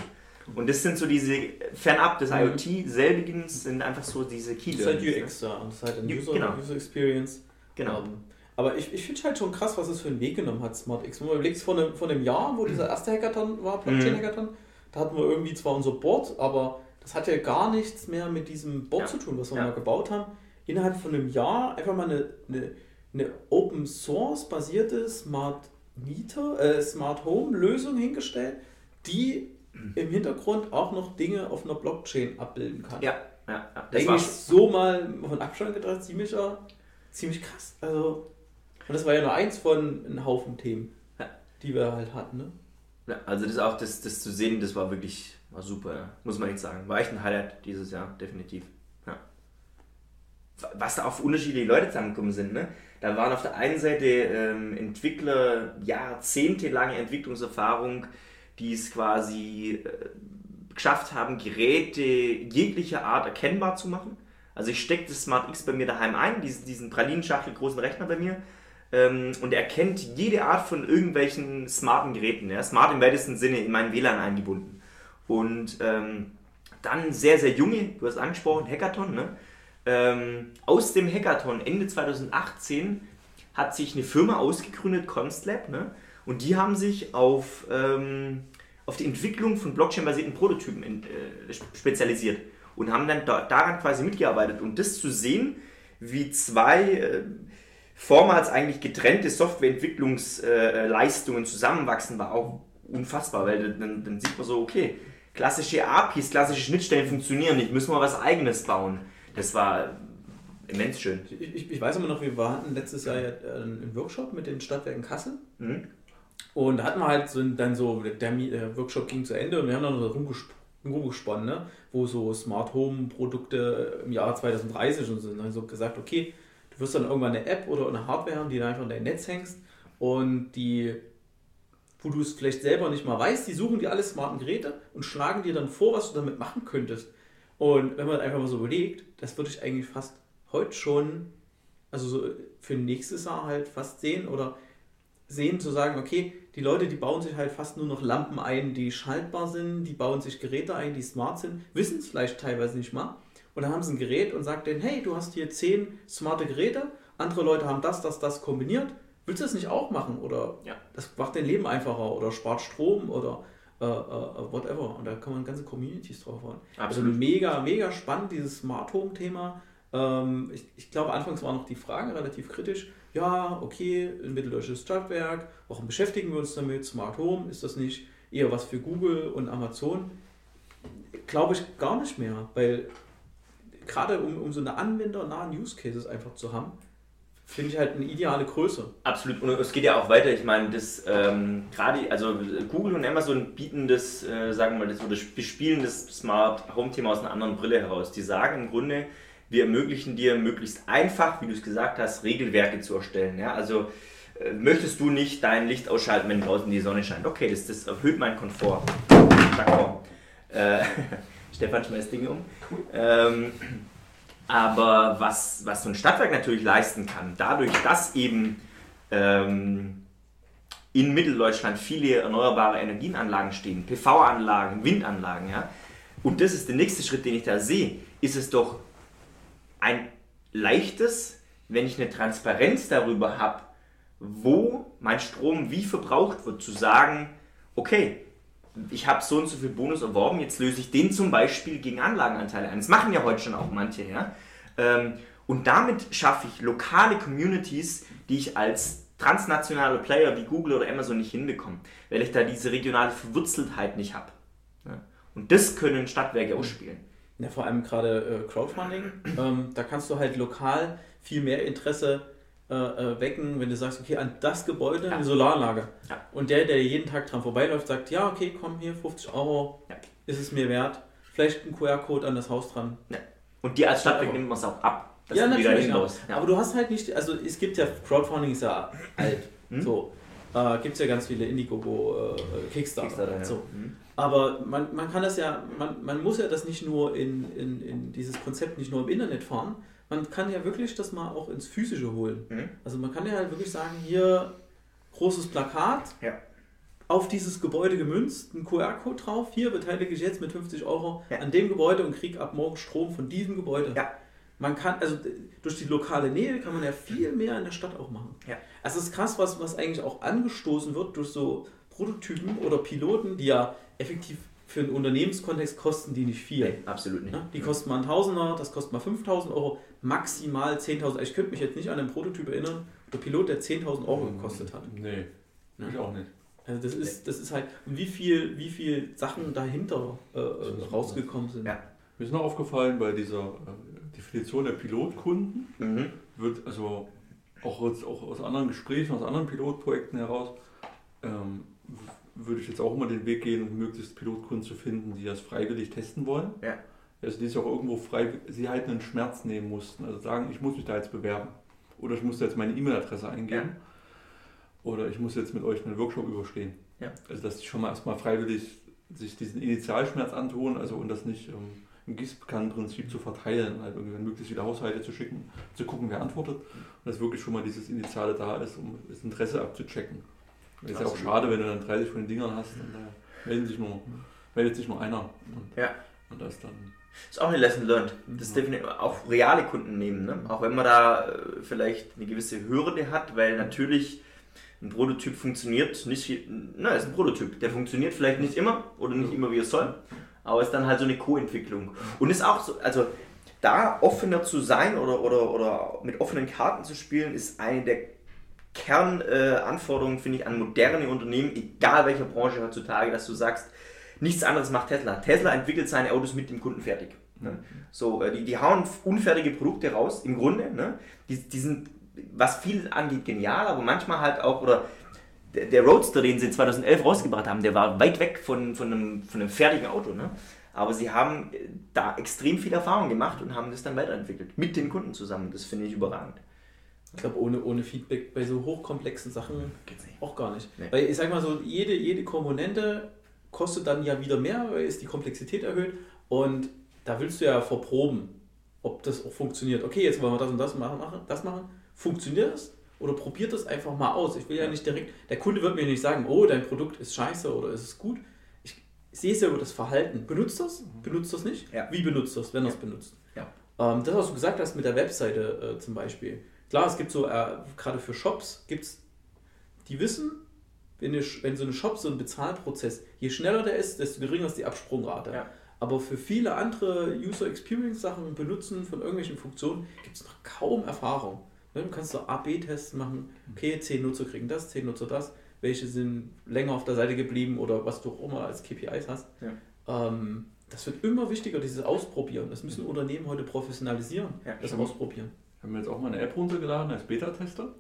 [SPEAKER 3] Und das sind so diese, fernab des mhm. IoT selbigens, sind einfach so diese Key
[SPEAKER 2] Das ist halt UX da und das ist halt ein User, genau. User Experience.
[SPEAKER 3] Genau. Um,
[SPEAKER 2] ähm, aber ich, ich finde halt schon krass, was es für einen Weg genommen hat, SmartX. Wenn man überlegt, vor einem, vor einem Jahr, wo dieser erste Hackathon war, Blockchain-Hackathon, mhm. da hatten wir irgendwie zwar unser Board, aber das hat ja gar nichts mehr mit diesem Board ja. zu tun, was wir ja. mal gebaut haben. Innerhalb von einem Jahr einfach mal eine, eine eine Open Source basierte Smart Meter, äh, Smart Home Lösung hingestellt, die im Hintergrund auch noch Dinge auf einer Blockchain abbilden kann.
[SPEAKER 3] Ja, ja,
[SPEAKER 2] ja. Das Denke ich so mal von Abstand gedacht, ziemlich, ziemlich krass. Also, und das war ja nur eins von einem Haufen Themen, ja. die wir halt hatten. Ne?
[SPEAKER 3] Ja, also das auch, das, das zu sehen, das war wirklich war super, muss man echt sagen. War echt ein Highlight dieses Jahr, definitiv. Ja. Was da auch für unterschiedliche Leute zusammengekommen sind, ne? Da waren auf der einen Seite ähm, Entwickler, jahrzehntelange Entwicklungserfahrung, die es quasi äh, geschafft haben, Geräte jeglicher Art erkennbar zu machen. Also ich stecke das Smart X bei mir daheim ein, diesen, diesen Pralinenschachtel großen Rechner bei mir, ähm, und er kennt jede Art von irgendwelchen smarten Geräten. Ja? Smart im weitesten Sinne in meinen WLAN eingebunden. Und ähm, dann sehr, sehr junge, du hast angesprochen, Hackathon, ne? Ähm, aus dem Hackathon Ende 2018 hat sich eine Firma ausgegründet, Constlab, ne? und die haben sich auf, ähm, auf die Entwicklung von Blockchain-basierten Prototypen in, äh, spezialisiert und haben dann da, daran quasi mitgearbeitet. Und das zu sehen, wie zwei äh, vormals eigentlich getrennte Softwareentwicklungsleistungen äh, zusammenwachsen, war auch unfassbar, weil dann, dann sieht man so, okay, klassische APIs, klassische Schnittstellen funktionieren nicht, müssen wir was eigenes bauen. Das war immens schön.
[SPEAKER 2] Ich, ich, weiß immer noch, wir hatten letztes Jahr einen Workshop mit den Stadtwerken Kassel. Mhm. Und da hatten wir halt so, dann so, der, der, Workshop ging zu Ende und wir haben dann so rumgesp rumgesponnen, ne? wo so Smart Home Produkte im Jahr 2030 und so, dann so gesagt, okay, du wirst dann irgendwann eine App oder eine Hardware haben, die dann einfach in dein Netz hängst und die, wo du es vielleicht selber nicht mal weißt, die suchen dir alle smarten Geräte und schlagen dir dann vor, was du damit machen könntest. Und wenn man einfach mal so überlegt, das würde ich eigentlich fast heute schon, also so für nächstes Jahr halt fast sehen oder sehen, zu sagen, okay, die Leute, die bauen sich halt fast nur noch Lampen ein, die schaltbar sind, die bauen sich Geräte ein, die smart sind, wissen es vielleicht teilweise nicht mal. Und dann haben sie ein Gerät und sagt denen, hey, du hast hier zehn smarte Geräte, andere Leute haben das, das, das kombiniert. Willst du das nicht auch machen? Oder ja. das macht dein Leben einfacher oder spart Strom oder äh, äh, whatever. Und da kann man ganze Communities drauf hauen. Also mega, mega spannend, dieses Smart Home Thema. Ähm, ich, ich glaube, anfangs war noch die Frage relativ kritisch. Ja, okay, ein mitteldeutsches Stadtwerk, warum beschäftigen wir uns damit? Smart Home, ist das nicht eher was für Google und Amazon? Glaube ich gar nicht mehr, weil gerade um, um so eine anwendernahen Use Cases einfach zu haben, finde ich halt eine ideale Größe.
[SPEAKER 3] Absolut. Und es geht ja auch weiter. Ich meine, das ähm, gerade, also Google und Amazon bieten das, äh, sagen wir mal, das oder bespielen das Smart Home Thema aus einer anderen Brille heraus. Die sagen im Grunde, wir ermöglichen dir möglichst einfach, wie du es gesagt hast, Regelwerke zu erstellen. Ja? Also äh, möchtest du nicht dein Licht ausschalten, wenn draußen die Sonne scheint? Okay, das, das erhöht meinen Komfort. Äh, Stefan schmeißt Dinge um. Ähm, aber was, was so ein Stadtwerk natürlich leisten kann, dadurch, dass eben ähm, in Mitteldeutschland viele erneuerbare Energienanlagen stehen, PV-Anlagen, Windanlagen, ja, und das ist der nächste Schritt, den ich da sehe, ist es doch ein leichtes, wenn ich eine Transparenz darüber habe, wo mein Strom wie verbraucht wird, zu sagen, okay, ich habe so und so viel Bonus erworben, jetzt löse ich den zum Beispiel gegen Anlagenanteile ein. Das machen ja heute schon auch manche, ja. Ähm, und damit schaffe ich lokale Communities, die ich als transnationale Player wie Google oder Amazon nicht hinbekomme, weil ich da diese regionale Verwurzeltheit nicht habe. Und das können Stadtwerke ausspielen.
[SPEAKER 2] Ja, vor allem gerade äh, Crowdfunding. Ähm, da kannst du halt lokal viel mehr Interesse äh, äh, wecken, wenn du sagst, okay, an das Gebäude ja. eine Solaranlage. Ja. Und der, der jeden Tag dran vorbeiläuft, sagt, ja, okay, komm hier, 50 Euro, ja. ist es mir wert. Vielleicht ein QR-Code an das Haus dran.
[SPEAKER 3] Und dir als Stadtwerk nimmt man es auch ab.
[SPEAKER 2] ja, natürlich. Aber du hast halt nicht, also es gibt ja, Crowdfunding ist ja alt. Hm? So. Äh, gibt es ja ganz viele Indiegogo, äh, Kickstarter. Kickstarter so. Hm. Aber man, man kann das ja, man, man muss ja das nicht nur in, in, in dieses Konzept nicht nur im Internet fahren, man kann ja wirklich das mal auch ins Physische holen. Mhm. Also man kann ja halt wirklich sagen, hier großes Plakat, ja. auf dieses Gebäude gemünzt, ein QR-Code drauf, hier beteilige ich jetzt mit 50 Euro ja. an dem Gebäude und kriege ab morgen Strom von diesem Gebäude. Ja. Man kann, also durch die lokale Nähe kann man ja viel mehr in der Stadt auch machen. Ja. Also es ist krass, was, was eigentlich auch angestoßen wird durch so Prototypen oder Piloten, die ja effektiv für einen Unternehmenskontext kosten die nicht viel. Nee,
[SPEAKER 3] absolut nicht.
[SPEAKER 2] Die kosten mal ein Tausender, das kostet mal 5000 Euro, maximal 10.000. Ich könnte mich jetzt nicht an einen Prototyp erinnern, der Pilot, der 10.000 Euro gekostet hat.
[SPEAKER 1] Nee, ja. ich auch nicht.
[SPEAKER 2] Also das ist, das ist halt, wie viel, wie viel Sachen dahinter äh, rausgekommen sind. Ja.
[SPEAKER 1] Mir ist noch aufgefallen, bei dieser äh, Definition der Pilotkunden mhm. wird also auch, auch aus anderen Gesprächen, aus anderen Pilotprojekten heraus, ähm, würde ich jetzt auch immer den Weg gehen, möglichst Pilotkunden zu finden, die das freiwillig testen wollen. Ja. Also die sich auch irgendwo frei, sie halt einen Schmerz nehmen mussten. Also sagen, ich muss mich da jetzt bewerben. Oder ich muss jetzt meine E-Mail-Adresse eingeben. Ja. Oder ich muss jetzt mit euch einen Workshop überstehen. Ja. Also dass sie schon mal erstmal freiwillig sich diesen Initialschmerz antun, also und das nicht ähm, im Gießkannenprinzip zu verteilen, halt irgendwie möglichst viele Haushalte zu schicken, zu gucken, wer antwortet. Und dass wirklich schon mal dieses Initiale da ist, um das Interesse abzuchecken. Das ist ja auch schade, wenn du dann 30 von den Dingern hast und da meldet sich nur, meldet sich nur einer. Und, ja. Und das dann.
[SPEAKER 3] Ist auch eine Lesson learned. Das ja. definitiv auch reale Kunden nehmen. Ne? Auch wenn man da äh, vielleicht eine gewisse Hürde hat, weil natürlich ein Prototyp funktioniert nicht, na, ist ein Prototyp, der funktioniert vielleicht nicht immer oder nicht immer wie es soll, aber ist dann halt so eine Co-Entwicklung. Und ist auch so, also da offener zu sein oder, oder, oder mit offenen Karten zu spielen, ist eine der Kernanforderungen, äh, finde ich, an moderne Unternehmen, egal welcher Branche heutzutage, dass du sagst, nichts anderes macht Tesla. Tesla entwickelt seine Autos mit dem Kunden fertig. Ne? So, äh, die, die hauen unfertige Produkte raus, im Grunde. Ne? Die, die sind, was viel angeht, genial, aber manchmal halt auch, oder der, der Roadster, den sie 2011 rausgebracht haben, der war weit weg von, von, einem, von einem fertigen Auto. Ne? Aber sie haben äh, da extrem viel Erfahrung gemacht und haben das dann weiterentwickelt. Mit den Kunden zusammen. Das finde ich überragend.
[SPEAKER 2] Ich glaube, ohne, ohne Feedback bei so hochkomplexen Sachen geht's nicht. auch gar nicht. Nee. Weil ich sag mal so, jede, jede Komponente kostet dann ja wieder mehr, weil es die Komplexität erhöht. Und da willst du ja verproben, ob das auch funktioniert. Okay, jetzt wollen wir das und das machen, das machen. Funktioniert das? Oder probiert das einfach mal aus. Ich will ja nicht direkt, der Kunde wird mir nicht sagen, oh, dein Produkt ist scheiße oder ist es gut. Ich sehe es ja über das Verhalten. Benutzt das? Mhm. Benutzt das nicht? Ja. Wie benutzt das, wenn ja. er es benutzt? Ja. Ähm, das, was du gesagt hast mit der Webseite äh, zum Beispiel. Klar, es gibt so, äh, gerade für Shops gibt es, die wissen, wenn, eine, wenn so ein Shop so ein Bezahlprozess, je schneller der ist, desto geringer ist die Absprungrate. Ja. Aber für viele andere User Experience Sachen, Benutzen von irgendwelchen Funktionen, gibt es noch kaum Erfahrung. Du kannst so A-B-Tests machen, okay, 10 Nutzer kriegen das, 10 Nutzer das, welche sind länger auf der Seite geblieben oder was du auch immer als KPIs hast. Ja. Ähm, das wird immer wichtiger, dieses Ausprobieren. Das müssen Unternehmen heute professionalisieren, ja, das Ausprobieren.
[SPEAKER 1] Wir haben jetzt auch mal eine App runtergeladen als Beta-Tester.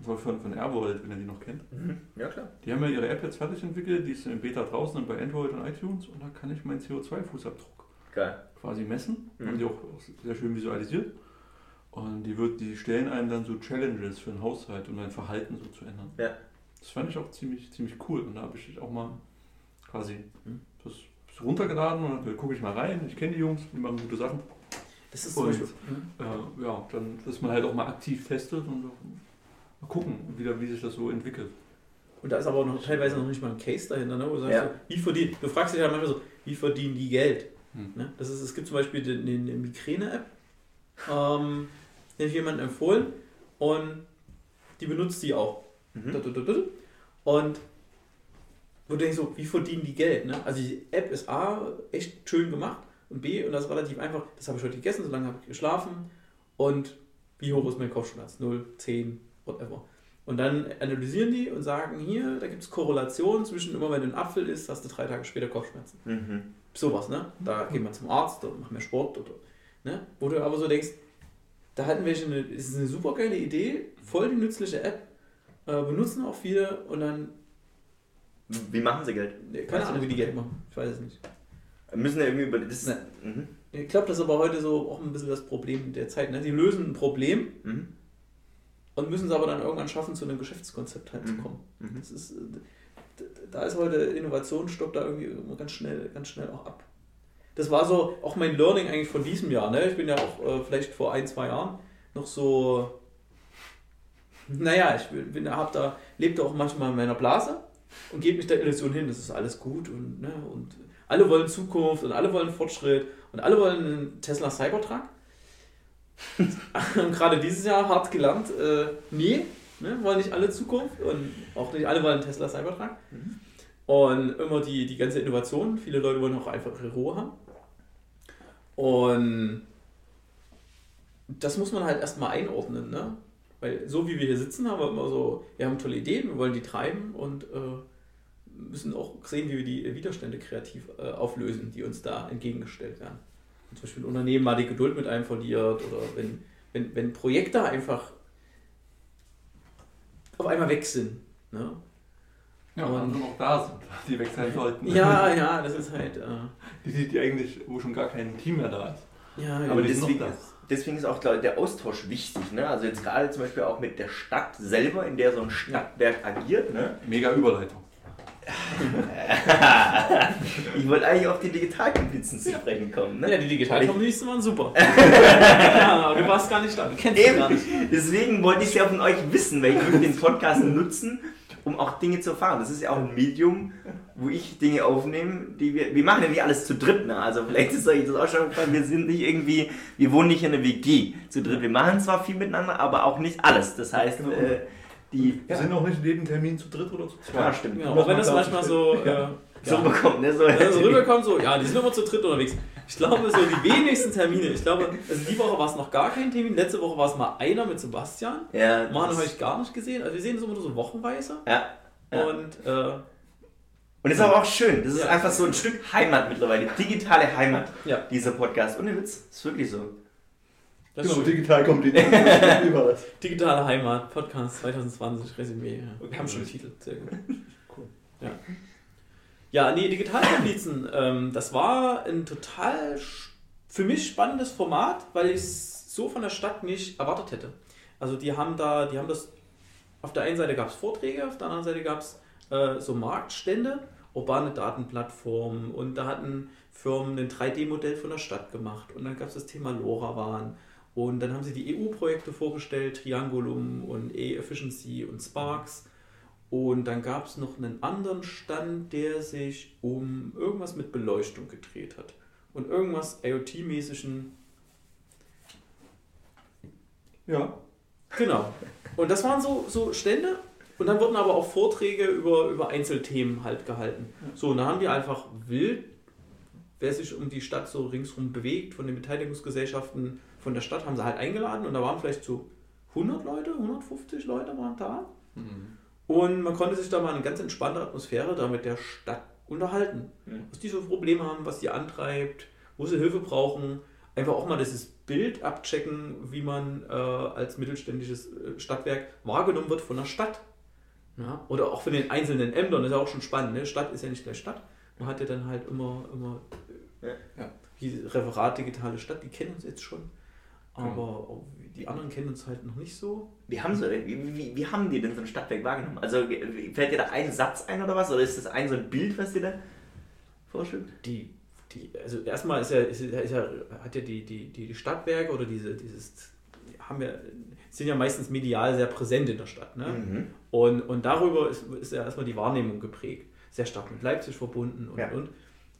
[SPEAKER 1] Das war von, von Airworld, wenn ihr die noch kennt.
[SPEAKER 3] Mhm. Ja, klar.
[SPEAKER 1] Die haben ja ihre App jetzt fertig entwickelt, die ist in Beta draußen und bei Android und iTunes und da kann ich meinen CO2-Fußabdruck quasi messen. Mhm. Haben die auch sehr schön visualisiert. Und die, wird, die stellen einem dann so Challenges für den Haushalt, um dein Verhalten so zu ändern. Ja. Das fand ich auch ziemlich, ziemlich cool. Und da habe ich auch mal quasi mhm. das runtergeladen und dann gucke ich mal rein. Ich kenne die Jungs, die machen gute Sachen. Das ist und, Beispiel, äh, ja, dann, dass man halt auch mal aktiv testet und mal gucken, wie, wie sich das so entwickelt.
[SPEAKER 2] Und da ist aber noch teilweise noch nicht mal ein Case dahinter, ne? wo du sagst, ja. so, wie verdient, du fragst dich ja manchmal so, wie verdienen die Geld? Hm. Ne? Das ist, es gibt zum Beispiel eine Migräne-App, ähm, den ich jemandem empfohlen und die benutzt die auch. Mhm. Und wo du denkst so, wie verdienen die Geld? Ne? Also die App ist A, echt schön gemacht und B, und das ist relativ einfach, das habe ich heute gegessen, so lange habe ich geschlafen und wie hoch ist mein Kopfschmerz? 0, 10, whatever. Und dann analysieren die und sagen, hier, da gibt es Korrelation zwischen immer, wenn du einen Apfel isst, hast du drei Tage später Kopfschmerzen. Mhm. Sowas, ne? Da geht man zum Arzt oder macht mehr Sport oder, ne? Wo du aber so denkst, da hatten wir schon eine, ist eine super geile Idee, voll die nützliche App, äh, benutzen auch viele und dann.
[SPEAKER 3] Wie machen sie Geld?
[SPEAKER 2] Keine Ahnung, wie die Geld machen. Ich weiß es nicht.
[SPEAKER 3] Müssen ja irgendwie über das. Ne.
[SPEAKER 2] Mhm. Ich glaube, das ist aber heute so auch ein bisschen das Problem der Zeit. Ne? Die lösen ein Problem mhm. Und müssen es aber dann irgendwann schaffen, zu einem Geschäftskonzept halt mhm. zu kommen. Mhm. Das ist, äh, da ist heute Innovation, stoppt da irgendwie ganz schnell, ganz schnell auch ab. Das war so auch mein Learning eigentlich von diesem Jahr. Ne? Ich bin ja auch äh, vielleicht vor ein, zwei Jahren noch so. Naja, ich bin, hab da, lebte auch manchmal in meiner Blase und gebe mich der Illusion hin, das ist alles gut und, ne, und alle wollen Zukunft und alle wollen Fortschritt und alle wollen einen Tesla Cybertruck. und gerade dieses Jahr hart gelernt, äh, nee, ne, wollen nicht alle Zukunft und auch nicht alle wollen Tesla Cybertruck. Mhm. Und immer die, die ganze Innovation, viele Leute wollen auch einfach ihre Ruhe haben. Und das muss man halt erstmal einordnen, ne? Weil so wie wir hier sitzen, haben wir immer so, wir haben tolle Ideen, wir wollen die treiben und äh, müssen auch sehen, wie wir die Widerstände kreativ äh, auflösen, die uns da entgegengestellt werden. Wenn zum Beispiel ein Unternehmen mal die Geduld mit einem verliert oder wenn, wenn, wenn Projekte einfach auf einmal weg sind. Ne?
[SPEAKER 1] Ja, und andere auch da sind, die weg sein sollten.
[SPEAKER 2] Ja, ja, das ist halt. Äh,
[SPEAKER 1] die, die, die eigentlich, wo schon gar kein Team mehr da ist.
[SPEAKER 3] Ja, aber deswegen, deswegen ist auch der Austausch wichtig. Ne? Also jetzt gerade zum Beispiel auch mit der Stadt selber, in der so ein Stadtwerk agiert. Ne?
[SPEAKER 1] Mega Überleitung.
[SPEAKER 3] ich wollte eigentlich auf die Digitalkompetenzen zu sprechen kommen. Ne?
[SPEAKER 2] Ja, die Digitalkompetenzen waren super. ja, aber du warst gar nicht da, du kennst
[SPEAKER 3] Eben. gar nicht. Deswegen wollte ich es ja von euch wissen, weil ich würde den Podcast nutzen, um auch Dinge zu erfahren. Das ist ja auch ein Medium, wo ich Dinge aufnehme, die wir. Wir machen ja nicht alles zu dritt, ne? Also vielleicht ist euch das auch schon gefallen, wir sind nicht irgendwie, wir wohnen nicht in einer WG zu dritt. Wir machen zwar viel miteinander, aber auch nicht alles. Das heißt, äh,
[SPEAKER 1] Die ja. sind auch nicht in jedem Termin zu dritt oder zu zweit.
[SPEAKER 2] Ja, stimmt. Genau, auch wenn das manchmal so, äh,
[SPEAKER 3] so ja. rüberkommt, ne? So,
[SPEAKER 2] ja, so rüberkommt, so, ja, die sind immer zu dritt unterwegs. Ich glaube, so die wenigsten Termine, ich glaube, also die Woche war es noch gar kein Termin, letzte Woche war es mal einer mit Sebastian. Ja. Manu habe ich gar nicht gesehen. Also wir sehen es immer nur so wochenweise.
[SPEAKER 3] Ja.
[SPEAKER 2] ja. Und, äh,
[SPEAKER 3] und ist aber auch schön. Das ist ja. einfach so ein Stück Heimat mittlerweile. Digitale Heimat, ja. dieser Podcast. Und Witz, ist wirklich so.
[SPEAKER 1] Das genau, digital die
[SPEAKER 2] Digitale Heimat, Podcast 2020, Resümee. Ja. Okay. Wir haben schon einen Titel, sehr gut. cool. Ja, ja nee, Digitalkomplizen, ähm, das war ein total für mich spannendes Format, weil ich es so von der Stadt nicht erwartet hätte. Also die haben da, die haben das, auf der einen Seite gab es Vorträge, auf der anderen Seite gab es äh, so Marktstände, urbane Datenplattformen und da hatten Firmen ein 3D-Modell von der Stadt gemacht und dann gab es das Thema LoRaWAN und dann haben sie die EU-Projekte vorgestellt, Triangulum und E-Efficiency und Sparks. Und dann gab es noch einen anderen Stand, der sich um irgendwas mit Beleuchtung gedreht hat. Und irgendwas IoT-mäßigen.
[SPEAKER 1] Ja.
[SPEAKER 2] Genau. Und das waren so, so Stände. Und dann wurden aber auch Vorträge über, über Einzelthemen halt gehalten. So, und dann haben die einfach wild, wer sich um die Stadt so ringsrum bewegt, von den Beteiligungsgesellschaften, von der Stadt haben sie halt eingeladen und da waren vielleicht so 100 Leute, 150 Leute waren da. Mhm. Und man konnte sich da mal eine ganz entspannte Atmosphäre da mit der Stadt unterhalten. Mhm. Was die so Probleme haben, was die antreibt, wo sie Hilfe brauchen. Einfach auch mal dieses Bild abchecken, wie man äh, als mittelständisches äh, Stadtwerk wahrgenommen wird von der Stadt. Ja? Oder auch von den einzelnen Ämtern, das ist ja auch schon spannend. Ne? Stadt ist ja nicht gleich Stadt. Man hat ja dann halt immer, immer ja. Ja, die Referat Digitale Stadt, die kennen uns jetzt schon. Aber die anderen kennen uns halt noch nicht so.
[SPEAKER 3] Wie haben, sie, wie, wie, wie haben die denn so ein Stadtwerk wahrgenommen? Also fällt dir da ein Satz ein oder was? Oder ist das ein so ein Bild, was dir da vorstellt?
[SPEAKER 2] Die, die, also erstmal ist ja, ist, ist ja, hat ja die, die, die Stadtwerke oder diese, dieses, haben ja, sind ja meistens medial sehr präsent in der Stadt. Ne? Mhm. Und, und darüber ist, ist ja erstmal die Wahrnehmung geprägt. Sehr stark mit Leipzig verbunden und, ja. und.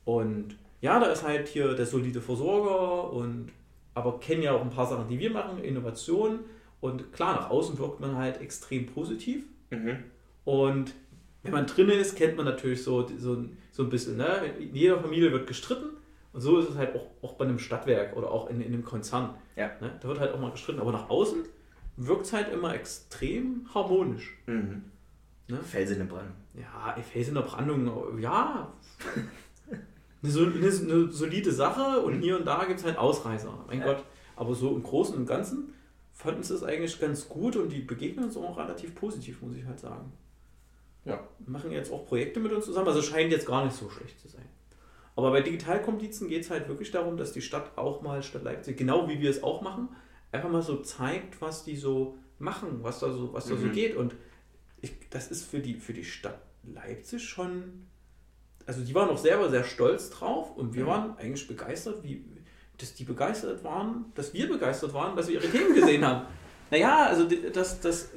[SPEAKER 2] Und ja, da ist halt hier der solide Versorger und aber kennen ja auch ein paar Sachen, die wir machen, Innovation. Und klar, nach außen wirkt man halt extrem positiv. Mhm. Und wenn man drin ist, kennt man natürlich so, so, so ein bisschen. Ne? In jeder Familie wird gestritten. Und so ist es halt auch, auch bei einem Stadtwerk oder auch in, in einem Konzern.
[SPEAKER 3] Ja.
[SPEAKER 2] Ne? Da wird halt auch mal gestritten. Aber nach außen wirkt es halt immer extrem harmonisch.
[SPEAKER 3] Mhm. Ne? Fels in der Brandung.
[SPEAKER 2] Ja, Fels in der Brandung, ja. Eine, eine, solide Sache und hier und da gibt es halt Ausreißer. Mein ja. Gott. Aber so im Großen und Ganzen fanden sie es eigentlich ganz gut und die begegnen uns auch relativ positiv, muss ich halt sagen.
[SPEAKER 1] Ja.
[SPEAKER 2] Machen jetzt auch Projekte mit uns zusammen, also scheint jetzt gar nicht so schlecht zu sein. Aber bei Digitalkomplizen geht es halt wirklich darum, dass die Stadt auch mal, Stadt Leipzig, genau wie wir es auch machen, einfach mal so zeigt, was die so machen, was da so, was da mhm. so geht. Und ich, das ist für die, für die Stadt Leipzig schon also die waren auch selber sehr stolz drauf und wir mhm. waren eigentlich begeistert, wie, dass die begeistert waren, dass wir begeistert waren, dass wir ihre Themen gesehen haben. Naja, also das, das,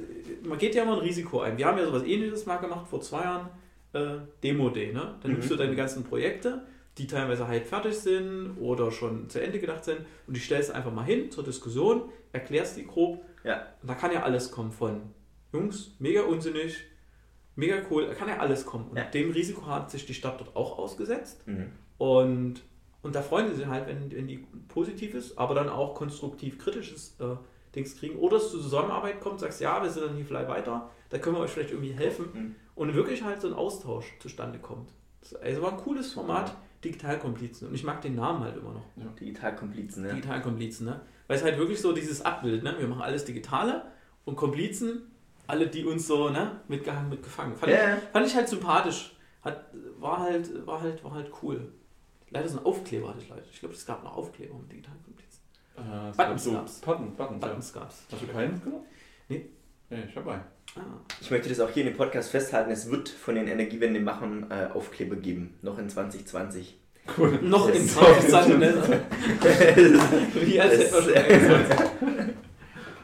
[SPEAKER 2] man geht ja immer ein Risiko ein. Wir haben ja sowas ähnliches mal gemacht vor zwei Jahren, äh, Demo Day. Ne? Dann mhm. nimmst du deine ganzen Projekte, die teilweise halt fertig sind oder schon zu Ende gedacht sind und die stellst einfach mal hin zur Diskussion, erklärst die grob.
[SPEAKER 3] Ja.
[SPEAKER 2] Und da kann ja alles kommen von Jungs, mega unsinnig, mega cool, da kann ja alles kommen. Und ja. dem Risiko hat sich die Stadt dort auch ausgesetzt. Mhm. Und, und da freuen sie sich halt, wenn, wenn die positiv ist, aber dann auch konstruktiv kritisches äh, Dings kriegen. Oder es zur Zusammenarbeit kommt, sagst, ja, wir sind dann hier vielleicht weiter, da können wir euch vielleicht irgendwie helfen. Mhm. Und wirklich halt so ein Austausch zustande kommt. Also war ein cooles Format, Digitalkomplizen. Und ich mag den Namen halt immer noch.
[SPEAKER 3] Ja. Digitalkomplizen, ne?
[SPEAKER 2] Digitalkomplizen, ne? Weil es halt wirklich so dieses Abbild, ne? Wir machen alles Digitale und Komplizen alle, die uns so ne, mitgehangen, mitgefangen. Fand, yeah. ich, fand ich halt sympathisch. Hat, war, halt, war, halt, war halt cool. Leider so ein Aufkleber hatte ich leider. Ich glaube, es gab noch Aufkleber mit digitalen Komplizen.
[SPEAKER 1] Äh, Buttons gab es.
[SPEAKER 2] Button, Buttons, Buttons ja. gab's.
[SPEAKER 1] Hast du keinen genommen?
[SPEAKER 2] Nee.
[SPEAKER 1] Nee, ich habe einen.
[SPEAKER 3] Ah. Ich möchte das auch hier in dem Podcast festhalten. Es wird von den Energiewendemachern äh, Aufkleber geben. Noch in 2020.
[SPEAKER 2] Cool. Noch in 2020. ne? Wie als hätten wir schon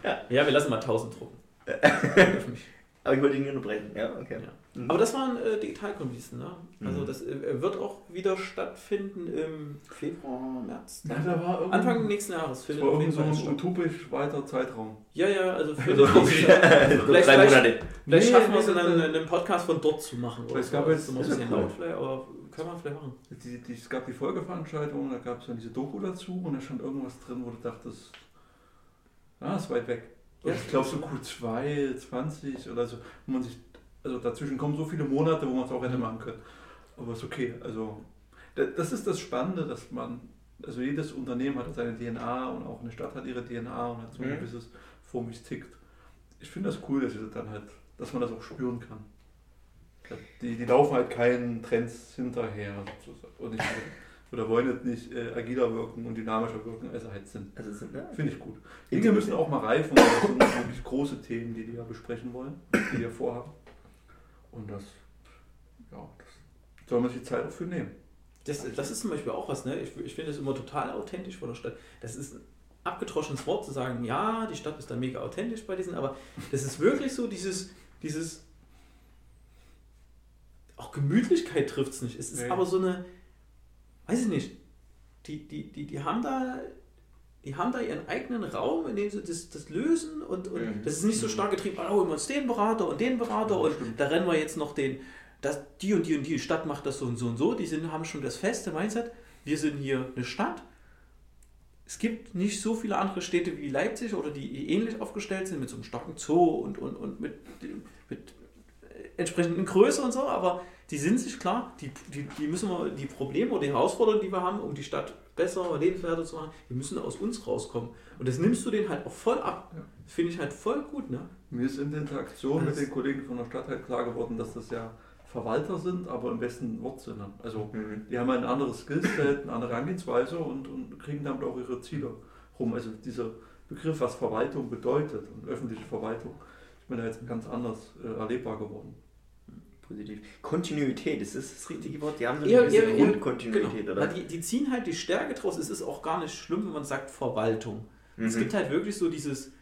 [SPEAKER 2] ja. ja, wir lassen mal 1000 drucken.
[SPEAKER 3] Aber ich wollte ihn unterbrechen. Ja, okay.
[SPEAKER 2] Ja. Mhm. Aber das waren äh, Digitalkulissen, ne? Also mhm. das äh, wird auch wieder stattfinden im Februar, März.
[SPEAKER 1] Ja, da war
[SPEAKER 2] Anfang nächsten Jahres.
[SPEAKER 1] Das war irgendwie so ein utopisch weiter Zeitraum.
[SPEAKER 2] Ja, ja, also für also, vielleicht, vielleicht, vielleicht nee, schaffen wir es dann einen Podcast von dort zu machen.
[SPEAKER 1] Es gab jetzt
[SPEAKER 2] ein bisschen laut vielleicht, aber kann man vielleicht machen.
[SPEAKER 1] Die, die, es gab die Folgeveranstaltung, da gab es dann diese Doku dazu und da stand irgendwas drin, wo du dachtest, ah, ist weit weg. Ja, ich glaube so Q2, 20 oder so, wo man sich, also dazwischen kommen so viele Monate, wo man es auch hätte machen können. Aber ist okay. Also das ist das Spannende, dass man, also jedes Unternehmen hat seine DNA und auch eine Stadt hat ihre DNA und hat so ein mhm. gewisses wie es tickt. Ich finde das cool, dass dann halt, dass man das auch spüren kann. Die, die laufen halt keinen Trends hinterher sozusagen. Und nicht, oder wollen nicht äh, agiler wirken und dynamischer wirken, als sie halt sind. Also sind ja. Finde ich gut. Dinge müssen auch mal reifen, weil das sind wirklich große Themen, die die ja besprechen wollen, die die ja vorhaben. Und das, ja, das soll man sich Zeit dafür nehmen.
[SPEAKER 2] Das, das ist zum Beispiel auch was, ne? Ich, ich finde es immer total authentisch von der Stadt. Das ist ein abgetroschenes Wort zu sagen, ja, die Stadt ist da mega authentisch bei diesen, aber das ist wirklich so dieses, dieses auch Gemütlichkeit trifft es nicht. Es ist nee. aber so eine, weiß ich nicht, die, die, die, die haben da die haben da ihren eigenen Raum, in dem sie das, das lösen und, und mhm. das ist nicht so stark getrieben, oh, wir uns den Berater und den Berater und da rennen wir jetzt noch den, das, die und die und die Stadt macht das so und so und so, die sind, haben schon das feste Mindset, wir sind hier eine Stadt. Es gibt nicht so viele andere Städte wie Leipzig oder die ähnlich aufgestellt sind mit so einem starken Zoo und, und, und mit, mit entsprechenden Größe und so, aber die sind sich klar, die, die, die müssen wir, die Probleme oder die Herausforderungen, die wir haben, um die Stadt besser, lebenswerter zu machen, die müssen aus uns rauskommen. Und das nimmst du denen halt auch voll ab. Ja. Das finde ich halt voll gut. Ne?
[SPEAKER 1] Mir ist in der Interaktion mit den Kollegen von der Stadt halt klar geworden, dass das ja Verwalter sind, aber im besten Wortsinne. Also mhm. die haben ein anderes Skillset, eine andere Herangehensweise und, und kriegen damit auch ihre Ziele rum. Also dieser Begriff, was Verwaltung bedeutet und öffentliche Verwaltung, ist mir da jetzt ganz anders äh, erlebbar geworden
[SPEAKER 3] positiv. Kontinuität, ist das das richtige Wort? Die haben so eine ja, gewisse ja, Grundkontinuität,
[SPEAKER 2] genau. oder? Die, die, ziehen halt die Stärke draus. Es ist auch gar nicht schlimm, wenn man sagt Verwaltung. Mhm. Es gibt halt wirklich so dieses,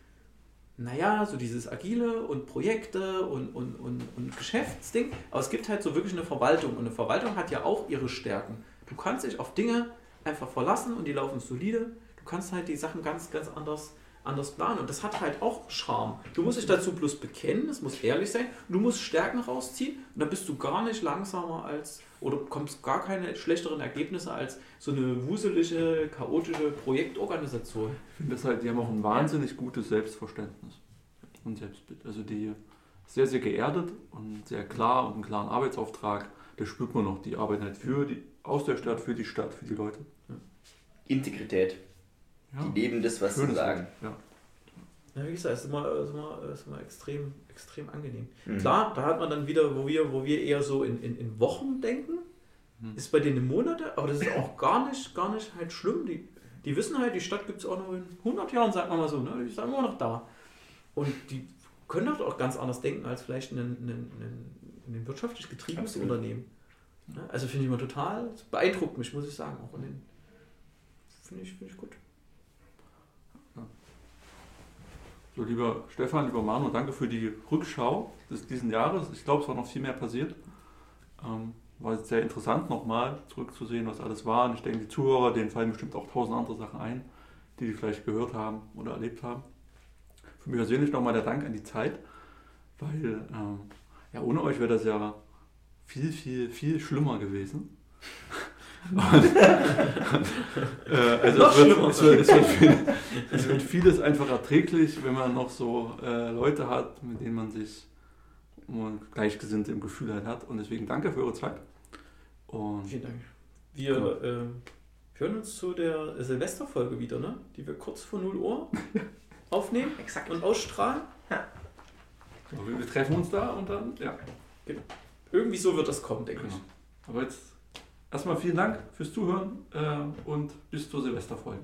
[SPEAKER 2] naja, so dieses Agile und Projekte und, und, und, und Geschäftsding. Aber es gibt halt so wirklich eine Verwaltung. Und eine Verwaltung hat ja auch ihre Stärken. Du kannst dich auf Dinge einfach verlassen und die laufen solide. Du kannst halt die Sachen ganz, ganz anders anders planen. Und das hat halt auch Charme. Du musst dich dazu bloß bekennen, es muss ehrlich sein, du musst Stärken rausziehen und dann bist du gar nicht langsamer als oder bekommst gar keine schlechteren Ergebnisse als so eine wuselige, chaotische Projektorganisation.
[SPEAKER 1] Ich finde das halt, die haben auch ein wahnsinnig gutes Selbstverständnis und Selbstbild. Also die sehr, sehr geerdet und sehr klar und einen klaren Arbeitsauftrag. Das spürt man noch. Die arbeiten halt für die, aus der Stadt, für die Stadt, für die Leute.
[SPEAKER 3] Integrität. Ja. Die leben das, was Schönes sie sagen.
[SPEAKER 2] Ja. Ja, wie gesagt, es ist immer, ist immer, ist immer extrem, extrem angenehm. Mhm. Klar, da hat man dann wieder, wo wir, wo wir eher so in, in, in Wochen denken, mhm. ist bei denen Monate, aber das ist auch gar nicht, gar nicht halt schlimm. Die, die wissen halt, die Stadt gibt es auch noch in 100 Jahren, sagen wir mal so, ne? die sind immer noch da. Und die können halt auch ganz anders denken als vielleicht ein, ein, ein, ein wirtschaftlich getriebenes Absolut. Unternehmen. Also finde ich immer total, beeindruckt mich, muss ich sagen. Auch finde ich, find ich gut.
[SPEAKER 1] So, lieber Stefan, lieber Manu, danke für die Rückschau des, diesen Jahres. Ich glaube, es war noch viel mehr passiert. Ähm, war sehr interessant, nochmal zurückzusehen, was alles war. Und ich denke, die Zuhörer, denen fallen bestimmt auch tausend andere Sachen ein, die die vielleicht gehört haben oder erlebt haben. Für mich persönlich nochmal der Dank an die Zeit, weil ähm, ja, ohne euch wäre das ja viel, viel, viel schlimmer gewesen. Und, äh, also es wird, es, wird, es, wird viel, es wird, vieles einfach erträglich, wenn man noch so äh, Leute hat, mit denen man sich gleichgesinnt im Gefühl halt hat. Und deswegen danke für eure Zeit.
[SPEAKER 2] Und Vielen Dank. Wir genau. äh, hören uns zu der Silvesterfolge wieder, ne? die wir kurz vor 0 Uhr aufnehmen Exakt. und ausstrahlen. Ja.
[SPEAKER 1] So, wir treffen uns da und dann, ja.
[SPEAKER 2] Genau. Irgendwie so wird das kommen, denke genau. ich.
[SPEAKER 1] Aber jetzt Erstmal vielen Dank fürs Zuhören äh, und bis zur Silvesterfolge.